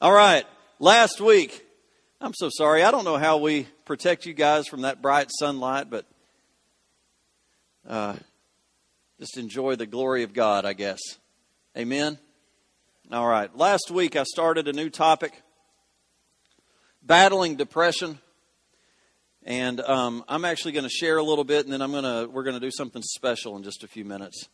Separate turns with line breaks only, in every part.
All right, last week, I'm so sorry. I don't know how we protect you guys from that bright sunlight, but uh, just enjoy the glory of God, I guess. Amen. All right, last week I started a new topic battling depression. And um, I'm actually going to share a little bit, and then I'm going to we're going to do something special in just a few minutes.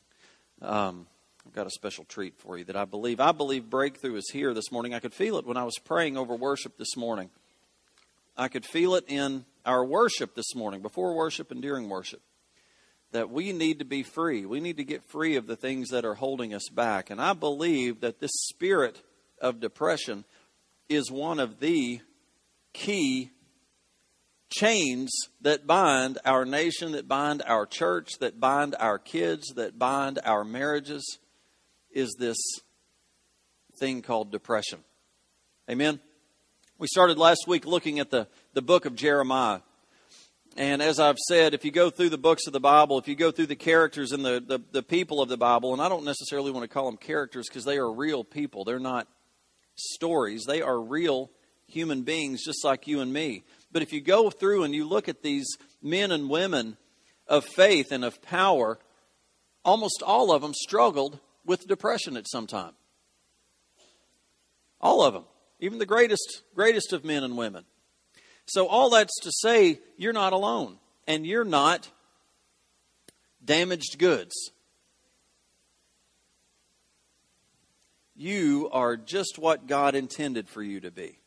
Um, I've got a special treat for you that I believe. I believe breakthrough is here this morning. I could feel it when I was praying over worship this morning. I could feel it in our worship this morning, before worship and during worship, that we need to be free. We need to get free of the things that are holding us back. And I believe that this spirit of depression is one of the key chains that bind our nation, that bind our church, that bind our kids, that bind our marriages is this thing called depression. Amen? We started last week looking at the, the book of Jeremiah. And as I've said, if you go through the books of the Bible, if you go through the characters and the, the, the people of the Bible, and I don't necessarily want to call them characters because they are real people, they're not stories, they are real human beings just like you and me. But if you go through and you look at these men and women of faith and of power, almost all of them struggled with depression at some time. All of them, even the greatest, greatest of men and women. So, all that's to say, you're not alone, and you're not damaged goods. You are just what God intended for you to be.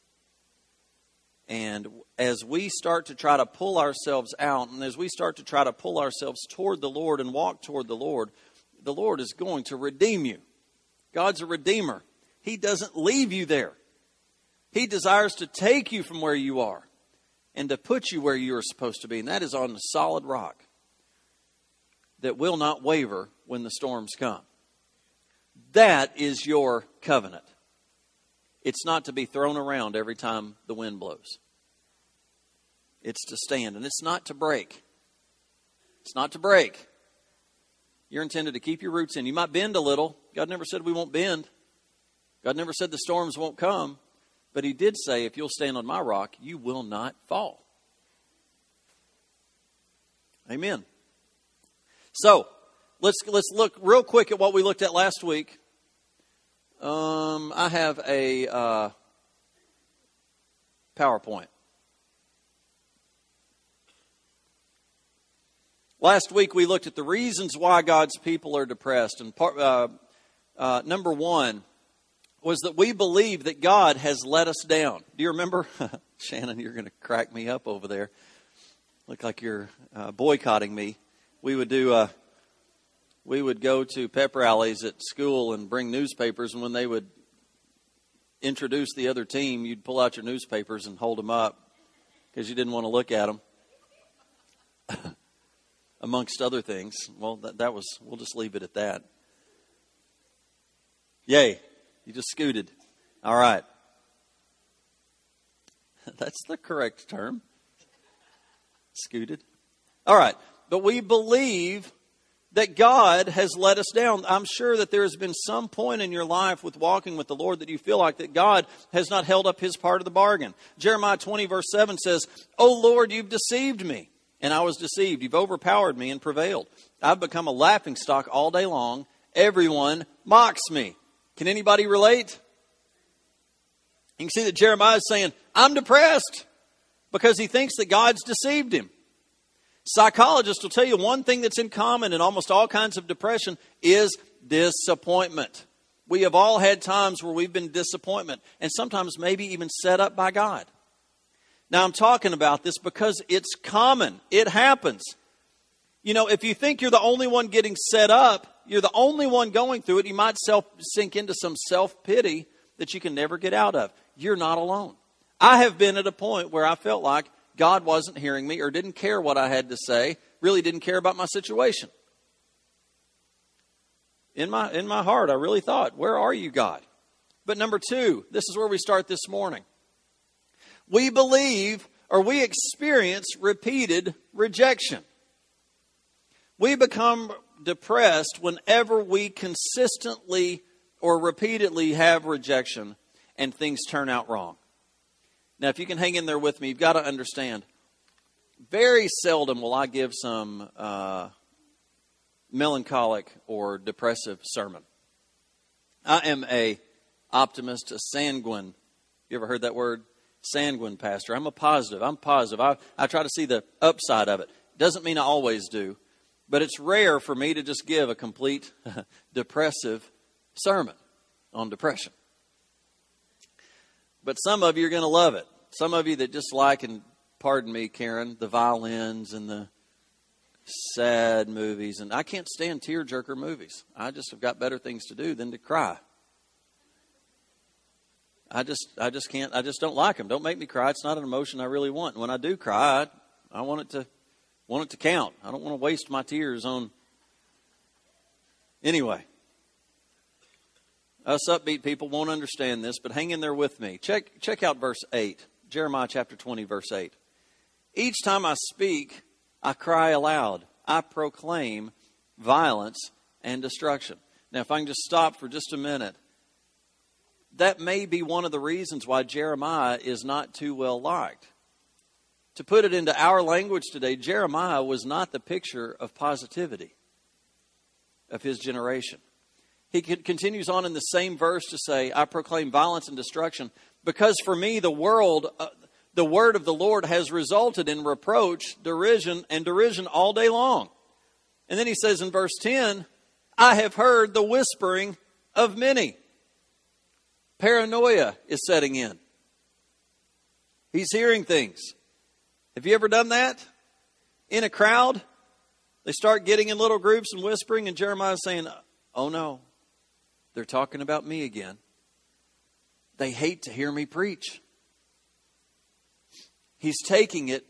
And as we start to try to pull ourselves out, and as we start to try to pull ourselves toward the Lord and walk toward the Lord, the Lord is going to redeem you. God's a redeemer. He doesn't leave you there. He desires to take you from where you are and to put you where you are supposed to be, and that is on a solid rock that will not waver when the storms come. That is your covenant. It's not to be thrown around every time the wind blows. It's to stand, and it's not to break. It's not to break. You're intended to keep your roots in. You might bend a little. God never said we won't bend. God never said the storms won't come. But He did say, if you'll stand on my rock, you will not fall. Amen. So, let's, let's look real quick at what we looked at last week. Um, I have a uh, PowerPoint. Last week we looked at the reasons why God's people are depressed. And part, uh, uh, number one was that we believe that God has let us down. Do you remember? Shannon, you're going to crack me up over there. Look like you're uh, boycotting me. We would do. Uh, we would go to pep rallies at school and bring newspapers, and when they would introduce the other team, you'd pull out your newspapers and hold them up because you didn't want to look at them. amongst other things. Well, that, that was, we'll just leave it at that. Yay, you just scooted. All right. That's the correct term. Scooted. All right. But we believe that God has let us down. I'm sure that there has been some point in your life with walking with the Lord that you feel like that God has not held up his part of the bargain. Jeremiah 20 verse 7 says, "Oh Lord, you've deceived me and I was deceived. You've overpowered me and prevailed. I've become a laughing stock all day long. Everyone mocks me. Can anybody relate? You can see that Jeremiah is saying, I'm depressed because he thinks that God's deceived him. Psychologists will tell you one thing that's in common in almost all kinds of depression is disappointment. We have all had times where we've been disappointment and sometimes maybe even set up by God. Now, I'm talking about this because it's common, it happens. You know, if you think you're the only one getting set up, you're the only one going through it, you might self, sink into some self pity that you can never get out of. You're not alone. I have been at a point where I felt like God wasn't hearing me or didn't care what I had to say, really didn't care about my situation. In my, in my heart, I really thought, Where are you, God? But number two, this is where we start this morning we believe or we experience repeated rejection. We become depressed whenever we consistently or repeatedly have rejection. and things turn out wrong. Now, if you can hang in there with me, you've got to understand very seldom will I give some uh, melancholic or depressive sermon. I am a optimist, a sanguine. You ever heard that word? Sanguine pastor. I'm a positive. I'm positive. I, I try to see the upside of it. Doesn't mean I always do, but it's rare for me to just give a complete depressive sermon on depression. But some of you are going to love it. Some of you that just like, and pardon me, Karen, the violins and the sad movies. And I can't stand tearjerker movies. I just have got better things to do than to cry. I just, I just can't, I just don't like them. Don't make me cry. It's not an emotion I really want. And when I do cry, I, I want it to, want it to count. I don't want to waste my tears on. Anyway, us upbeat people won't understand this, but hang in there with me. Check, check out verse 8, Jeremiah chapter 20, verse 8. Each time I speak, I cry aloud. I proclaim violence and destruction. Now, if I can just stop for just a minute, that may be one of the reasons why Jeremiah is not too well liked. To put it into our language today, Jeremiah was not the picture of positivity of his generation. He continues on in the same verse to say, I proclaim violence and destruction because for me the world, uh, the word of the Lord has resulted in reproach, derision, and derision all day long. And then he says in verse 10, I have heard the whispering of many. Paranoia is setting in. He's hearing things. Have you ever done that? In a crowd, they start getting in little groups and whispering, and Jeremiah's saying, Oh no, they're talking about me again. They hate to hear me preach. He's taking it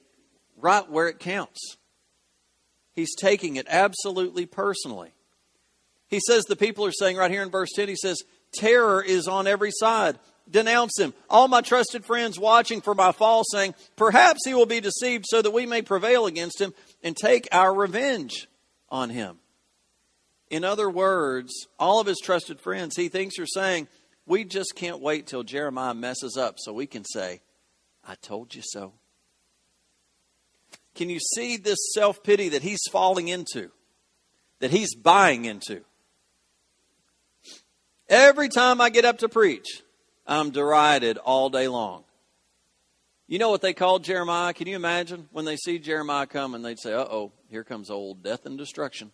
right where it counts. He's taking it absolutely personally. He says the people are saying right here in verse 10, he says, Terror is on every side. Denounce him. All my trusted friends watching for my fall, saying, Perhaps he will be deceived so that we may prevail against him and take our revenge on him. In other words, all of his trusted friends, he thinks are saying, we just can't wait till Jeremiah messes up so we can say, I told you so. Can you see this self pity that he's falling into, that he's buying into? Every time I get up to preach, I'm derided all day long. You know what they called Jeremiah? Can you imagine when they see Jeremiah come and they'd say, uh oh, here comes old death and destruction.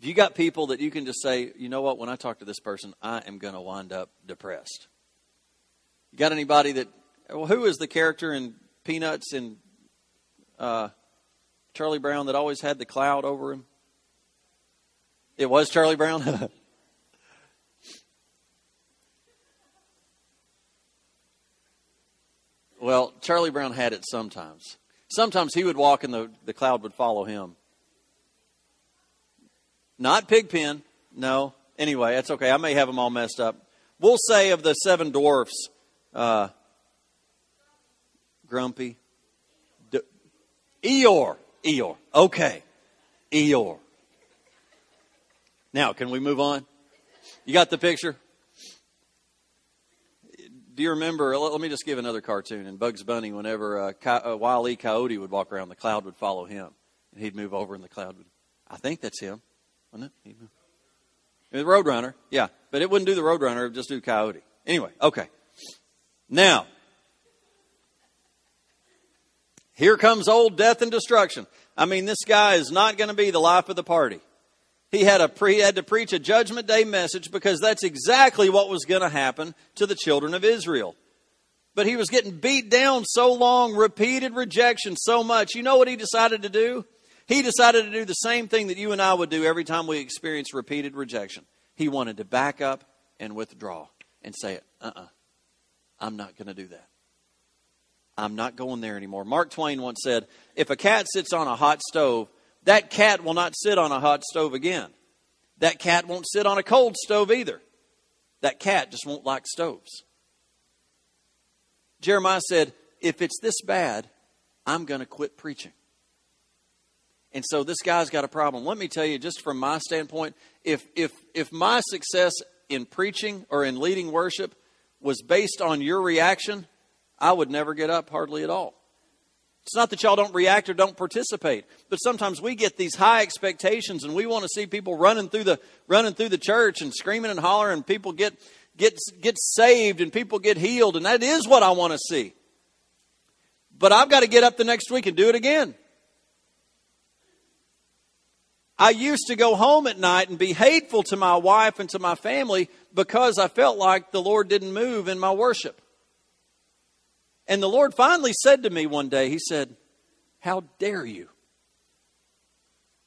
If you got people that you can just say, you know what, when I talk to this person, I am going to wind up depressed. You got anybody that, well, who is the character in Peanuts and uh, Charlie Brown that always had the cloud over him? It was Charlie Brown? well, Charlie Brown had it sometimes. Sometimes he would walk and the, the cloud would follow him. Not Pigpen. No. Anyway, that's okay. I may have them all messed up. We'll say of the seven dwarfs, uh, Grumpy, D- Eeyore. Eeyore. Okay. Eeyore. Now, can we move on? You got the picture? You remember? Let me just give another cartoon. In Bugs Bunny, whenever uh, uh, Wile E. Coyote would walk around, the cloud would follow him, and he'd move over, and the cloud would. I think that's him wasn't it? The Roadrunner, yeah. But it wouldn't do the Roadrunner, it would just do Coyote. Anyway, okay. Now, here comes old death and destruction. I mean, this guy is not going to be the life of the party. He had, a pre, had to preach a judgment day message because that's exactly what was going to happen to the children of Israel. But he was getting beat down so long, repeated rejection so much. You know what he decided to do? He decided to do the same thing that you and I would do every time we experience repeated rejection. He wanted to back up and withdraw and say, uh uh-uh, uh, i am not going to do that. I'm not going there anymore. Mark Twain once said, if a cat sits on a hot stove, that cat will not sit on a hot stove again. That cat won't sit on a cold stove either. That cat just won't like stoves. Jeremiah said, if it's this bad, I'm going to quit preaching. And so this guy's got a problem. Let me tell you, just from my standpoint, if if if my success in preaching or in leading worship was based on your reaction, I would never get up hardly at all. It's not that y'all don't react or don't participate, but sometimes we get these high expectations and we want to see people running through the running through the church and screaming and hollering and people get get get saved and people get healed and that is what I want to see. But I've got to get up the next week and do it again. I used to go home at night and be hateful to my wife and to my family because I felt like the Lord didn't move in my worship. And the Lord finally said to me one day, He said, How dare you?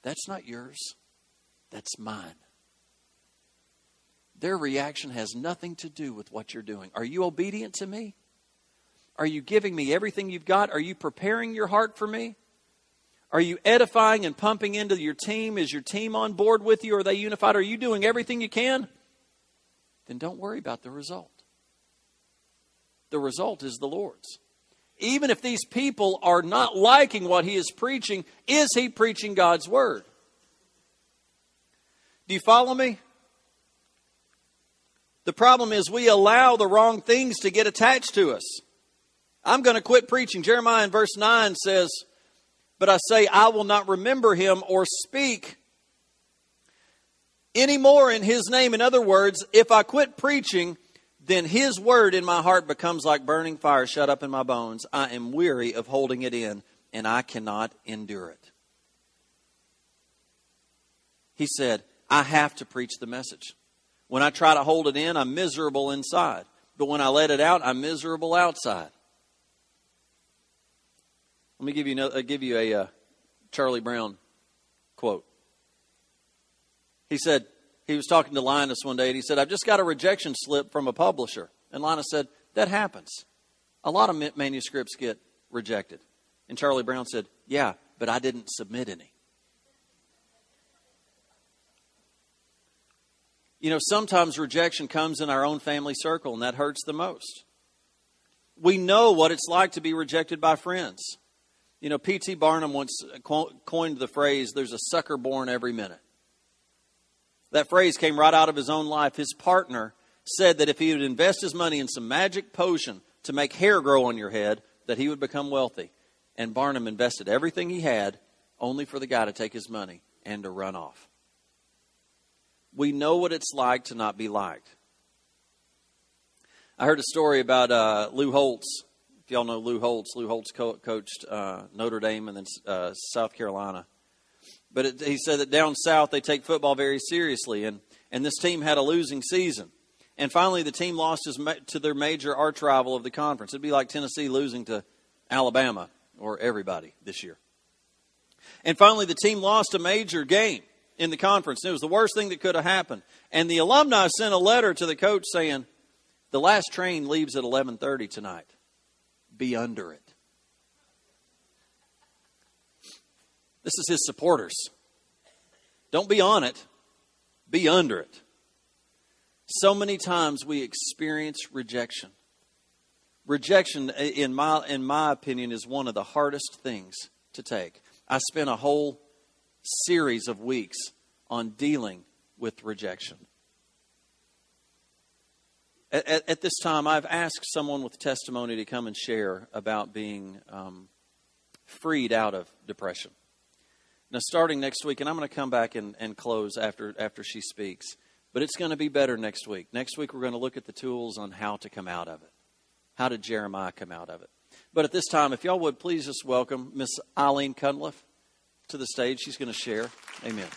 That's not yours, that's mine. Their reaction has nothing to do with what you're doing. Are you obedient to me? Are you giving me everything you've got? Are you preparing your heart for me? Are you edifying and pumping into your team? Is your team on board with you? Are they unified? Are you doing everything you can? Then don't worry about the result. The result is the Lord's. Even if these people are not liking what he is preaching, is he preaching God's word? Do you follow me? The problem is we allow the wrong things to get attached to us. I'm going to quit preaching. Jeremiah in verse 9 says, But I say, I will not remember him or speak anymore in his name. In other words, if I quit preaching, then his word in my heart becomes like burning fire shut up in my bones. I am weary of holding it in, and I cannot endure it. He said, I have to preach the message. When I try to hold it in, I'm miserable inside. But when I let it out, I'm miserable outside. Let me give you, uh, give you a uh, Charlie Brown quote. He said, he was talking to Linus one day and he said, I've just got a rejection slip from a publisher. And Linus said, That happens. A lot of manuscripts get rejected. And Charlie Brown said, Yeah, but I didn't submit any. You know, sometimes rejection comes in our own family circle, and that hurts the most. We know what it's like to be rejected by friends. You know, P.T. Barnum once uh, coined the phrase, there's a sucker born every minute. That phrase came right out of his own life. His partner said that if he would invest his money in some magic potion to make hair grow on your head, that he would become wealthy. And Barnum invested everything he had only for the guy to take his money and to run off. We know what it's like to not be liked. I heard a story about uh, Lou Holtz. If y'all know Lou Holtz, Lou Holtz co- coached uh, Notre Dame and then uh, South Carolina. But it, he said that down south they take football very seriously, and, and this team had a losing season. And finally, the team lost his, to their major arch rival of the conference. It'd be like Tennessee losing to Alabama or everybody this year. And finally, the team lost a major game in the conference. It was the worst thing that could have happened. And the alumni sent a letter to the coach saying, "The last train leaves at 11:30 tonight. Be under it." This is his supporters. Don't be on it, be under it. So many times we experience rejection. Rejection, in my, in my opinion, is one of the hardest things to take. I spent a whole series of weeks on dealing with rejection. At, at, at, this time, I've asked someone with testimony to come and share about being um, freed out of depression. Now, starting next week, and I'm going to come back and, and close after, after she speaks, but it's going to be better next week. Next week, we're going to look at the tools on how to come out of it. How did Jeremiah come out of it? But at this time, if y'all would please just welcome Miss Eileen Cunliffe to the stage. She's going to share. Amen.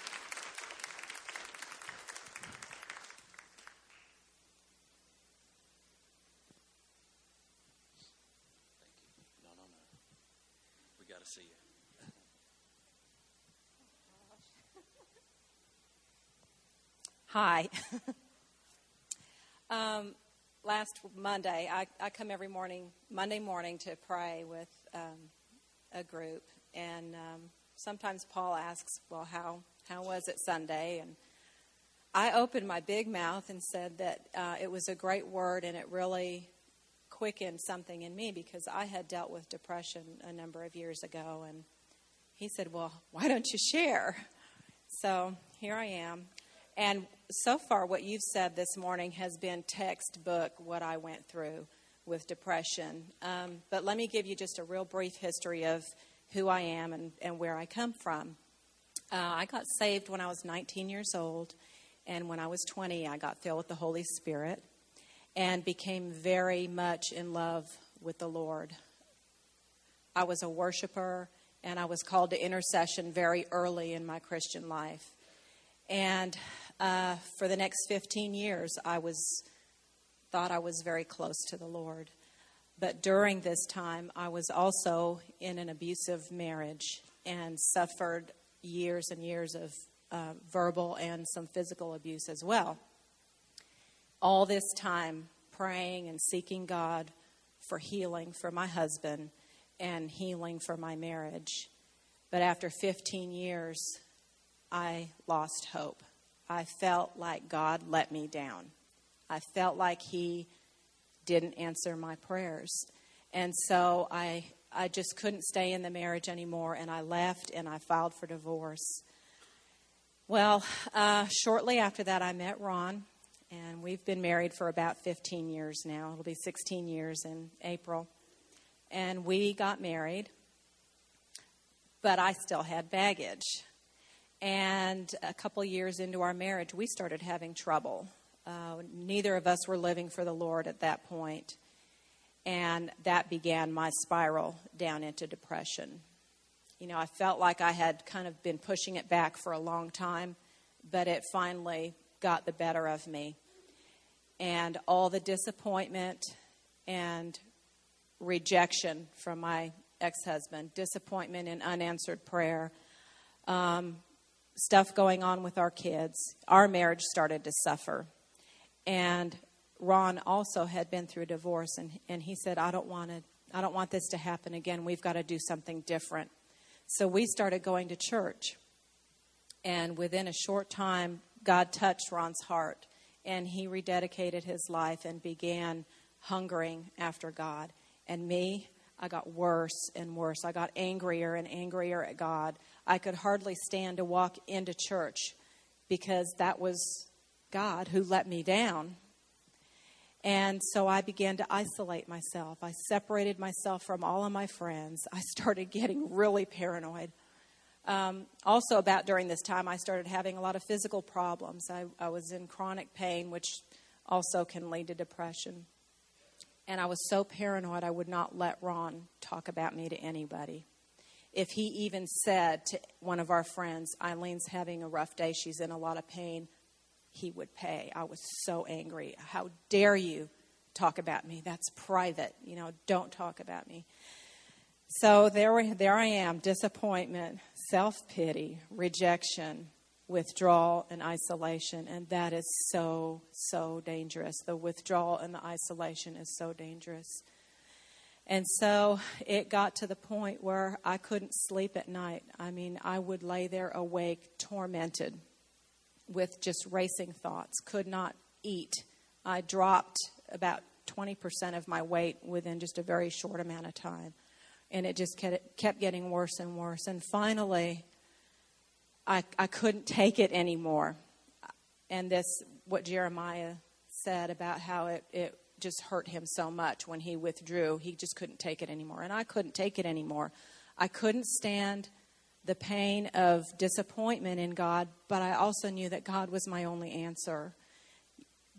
Hi. um, last Monday, I, I, come every morning, Monday morning, to pray with um, a group, and um, sometimes Paul asks, "Well, how how was it Sunday?" And I opened my big mouth and said that uh, it was a great word, and it really quickened something in me because I had dealt with depression a number of years ago, and he said, "Well, why don't you share?" So here I am. And so far, what you've said this morning has been textbook what I went through with depression. Um, but let me give you just a real brief history of who I am and, and where I come from. Uh, I got saved when I was 19 years old, and when I was 20, I got filled with the Holy Spirit and became very much in love with the Lord. I was a worshiper, and I was called to intercession very early in my Christian life. And uh, for the next 15 years, I was thought I was very close to the Lord. But during this time, I was also in an abusive marriage and suffered years and years of uh, verbal and some physical abuse as well. All this time, praying and seeking God for healing for my husband and healing for my marriage. But after 15 years, I lost hope. I felt like God let me down. I felt like He didn't answer my prayers. And so I, I just couldn't stay in the marriage anymore, and I left and I filed for divorce. Well, uh, shortly after that, I met Ron, and we've been married for about 15 years now. It'll be 16 years in April. And we got married, but I still had baggage. And a couple years into our marriage, we started having trouble. Uh, neither of us were living for the Lord at that point. and that began my spiral down into depression. You know, I felt like I had kind of been pushing it back for a long time, but it finally got the better of me. And all the disappointment and rejection from my ex husband, disappointment and unanswered prayer, um, stuff going on with our kids, our marriage started to suffer. And Ron also had been through a divorce, and, and he said, I don't want to. I don't want this to happen again. We've got to do something different. So we started going to church. And within a short time, God touched Ron's heart, and he rededicated his life and began hungering after God. And me, I got worse and worse. I got angrier and angrier at God. I could hardly stand to walk into church because that was God who let me down. And so I began to isolate myself. I separated myself from all of my friends. I started getting really paranoid. Um, also, about during this time, I started having a lot of physical problems. I, I was in chronic pain, which also can lead to depression. And I was so paranoid, I would not let Ron talk about me to anybody if he even said to one of our friends, Eileen's having a rough day, she's in a lot of pain, he would pay. I was so angry. How dare you talk about me? That's private. You know, don't talk about me. So there, there I am disappointment, self pity, rejection, withdrawal, and isolation. And that is so, so dangerous. The withdrawal and the isolation is so dangerous. And so it got to the point where I couldn't sleep at night. I mean, I would lay there awake, tormented with just racing thoughts, could not eat. I dropped about 20% of my weight within just a very short amount of time. And it just kept getting worse and worse. And finally, I, I couldn't take it anymore. And this, what Jeremiah said about how it, it just hurt him so much when he withdrew. He just couldn't take it anymore. And I couldn't take it anymore. I couldn't stand the pain of disappointment in God, but I also knew that God was my only answer.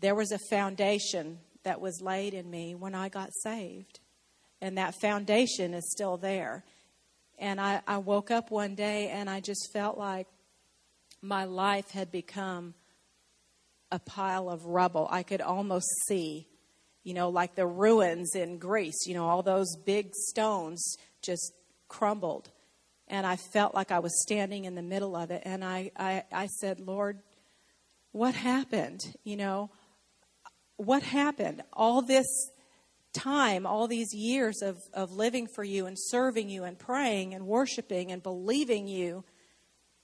There was a foundation that was laid in me when I got saved, and that foundation is still there. And I, I woke up one day and I just felt like my life had become a pile of rubble. I could almost see you know, like the ruins in Greece, you know, all those big stones just crumbled. And I felt like I was standing in the middle of it. And I, I, I said, Lord, what happened? You know, what happened? All this time, all these years of, of living for you and serving you and praying and worshiping and believing you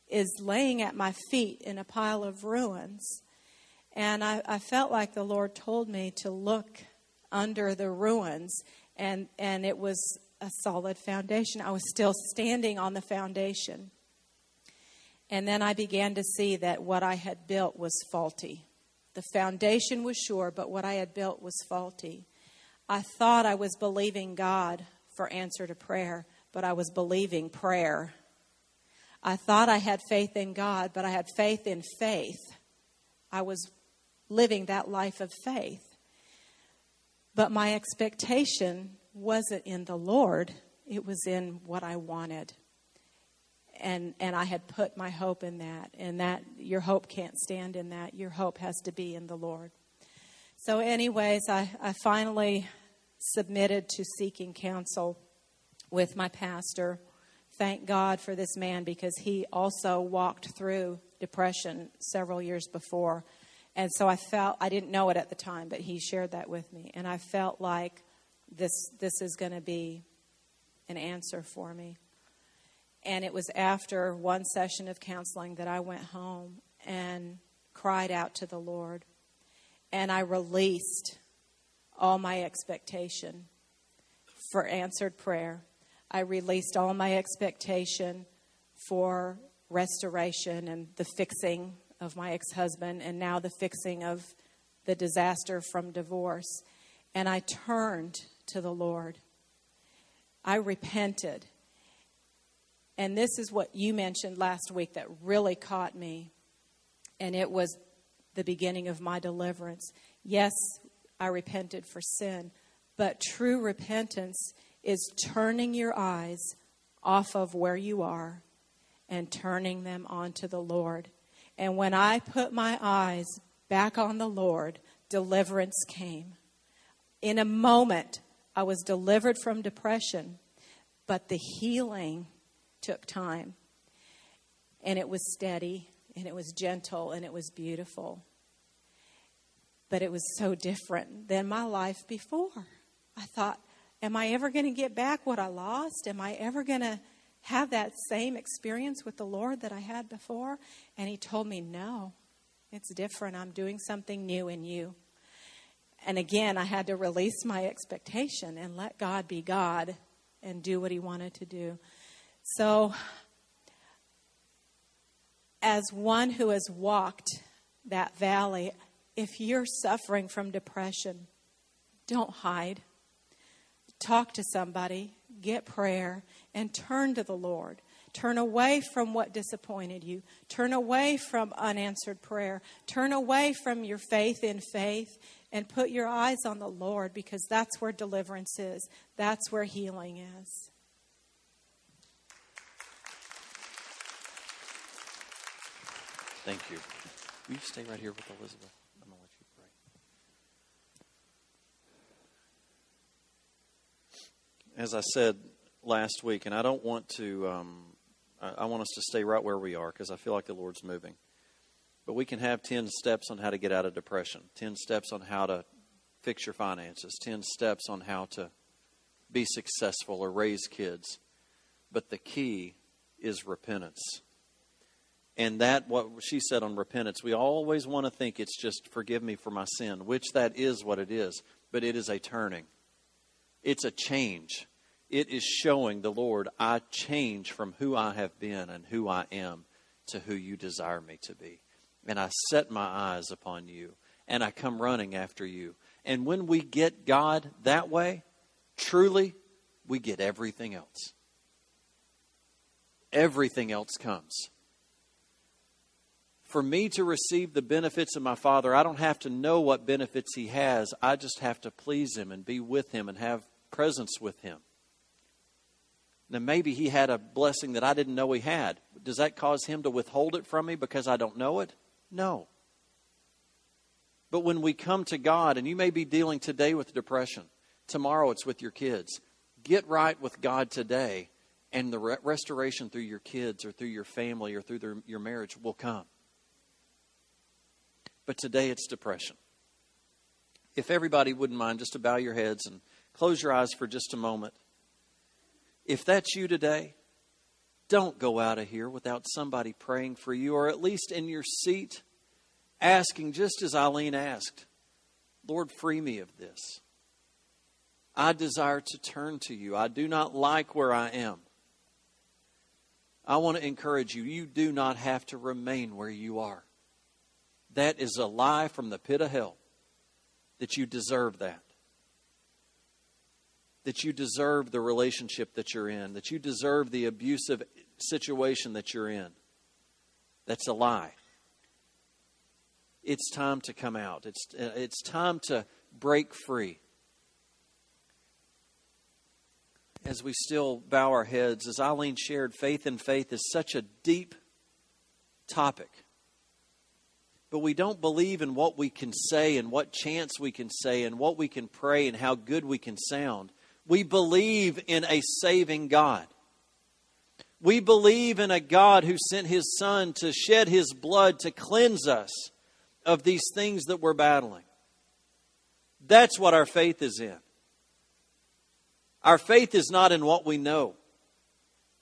is laying at my feet in a pile of ruins. And I, I felt like the Lord told me to look under the ruins, and, and it was a solid foundation. I was still standing on the foundation. And then I began to see that what I had built was faulty. The foundation was sure, but what I had built was faulty. I thought I was believing God for answer to prayer, but I was believing prayer. I thought I had faith in God, but I had faith in faith. I was living that life of faith. But my expectation wasn't in the Lord, it was in what I wanted. And, and I had put my hope in that. And that your hope can't stand in that. Your hope has to be in the Lord. So, anyways, I, I finally submitted to seeking counsel with my pastor. Thank God for this man because he also walked through depression several years before and so I felt, I didn't know it at the time, but he shared that with me. And I felt like this, this is going to be an answer for me. And it was after one session of counseling that I went home and cried out to the Lord. And I released all my expectation for answered prayer. I released all my expectation for restoration and the fixing of my ex husband and now the fixing of the disaster from divorce. And I turned to the Lord. I repented. And this is what you mentioned last week that really caught me. And it was the beginning of my deliverance. Yes, I repented for sin, but true repentance is turning your eyes off of where you are and turning them onto the Lord. And when I put my eyes back on the Lord, deliverance came. In a moment, I was delivered from depression, but the healing took time. And it was steady, and it was gentle, and it was beautiful. But it was so different than my life before. I thought, am I ever going to get back what I lost? Am I ever going to have that same experience with the Lord that I had before? And he told me, No, it's different. I'm doing something new in you. And again, I had to release my expectation and let God be God and do what he wanted to do. So, as one who has walked that valley, if you're suffering from depression, don't hide. Talk to somebody, get prayer, and turn to the Lord. Turn away from what disappointed you. Turn away from unanswered prayer. Turn away from your faith in faith and put your eyes on the Lord because that's where deliverance is. That's where healing is.
Thank you. Will you stay right here with Elizabeth? I'm going to let you pray. As I said, last week, and I don't want to. Um, I, I want us to stay right where we are because I feel like the Lord's moving. But we can have ten steps on how to get out of depression, ten steps on how to fix your finances, ten steps on how to be successful or raise kids. But the key is repentance. And that, what she said on repentance, we always want to think it's just forgive me for my sin, which that is what it is, but it is a turning. It's a change it is showing the Lord, I change from who I have been and who I am to who you desire me to be. And I set my eyes upon you and I come running after you. And when we get God that way, truly, we get everything else. Everything else comes. For me to receive the benefits of my Father, I don't have to know what benefits He has. I just have to please Him and be with Him and have presence with Him. Now, maybe he had a blessing that I didn't know he had. Does that cause him to withhold it from me because I don't know it? No. But when we come to God, and you may be dealing today with depression, tomorrow it's with your kids, get right with God today, and the re- restoration through your kids or through your family or through their, your marriage will come. But today it's depression. If everybody wouldn't mind just to bow your heads and close your eyes for just a moment. If that's you today, don't go out of here without somebody praying for you, or at least in your seat, asking, just as Eileen asked, Lord, free me of this. I desire to turn to you. I do not like where I am. I want to encourage you you do not have to remain where you are. That is a lie from the pit of hell that you deserve that. That you deserve the relationship that you're in, that you deserve the abusive situation that you're in. That's a lie. It's time to come out. It's, it's time to break free. As we still bow our heads, as Eileen shared, faith and faith is such a deep topic. But we don't believe in what we can say and what chants we can say and what we can pray and how good we can sound. We believe in a saving God. We believe in a God who sent his Son to shed his blood to cleanse us of these things that we're battling. That's what our faith is in. Our faith is not in what we know,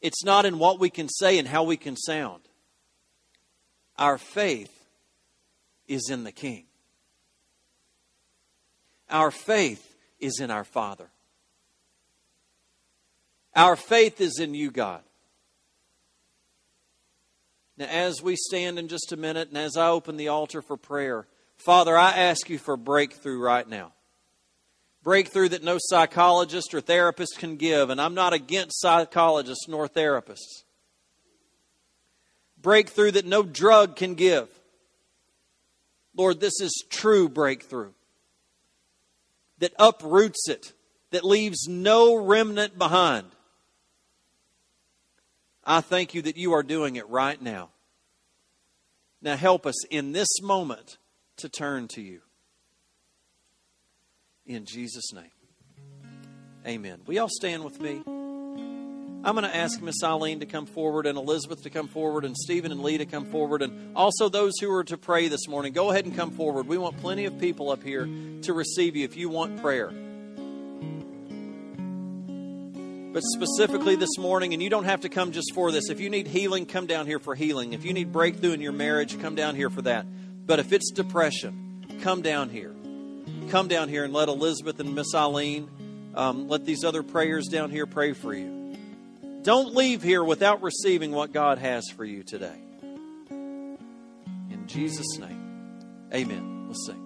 it's not in what we can say and how we can sound. Our faith is in the King. Our faith is in our Father. Our faith is in you, God. Now, as we stand in just a minute and as I open the altar for prayer, Father, I ask you for breakthrough right now. Breakthrough that no psychologist or therapist can give, and I'm not against psychologists nor therapists. Breakthrough that no drug can give. Lord, this is true breakthrough that uproots it, that leaves no remnant behind. I thank you that you are doing it right now. Now help us in this moment to turn to you. In Jesus' name. Amen. We all stand with me? I'm going to ask Miss Eileen to come forward and Elizabeth to come forward and Stephen and Lee to come forward and also those who are to pray this morning. Go ahead and come forward. We want plenty of people up here to receive you if you want prayer. But specifically this morning, and you don't have to come just for this. If you need healing, come down here for healing. If you need breakthrough in your marriage, come down here for that. But if it's depression, come down here. Come down here and let Elizabeth and Miss Eileen, um, let these other prayers down here pray for you. Don't leave here without receiving what God has for you today. In Jesus' name, amen. Let's sing.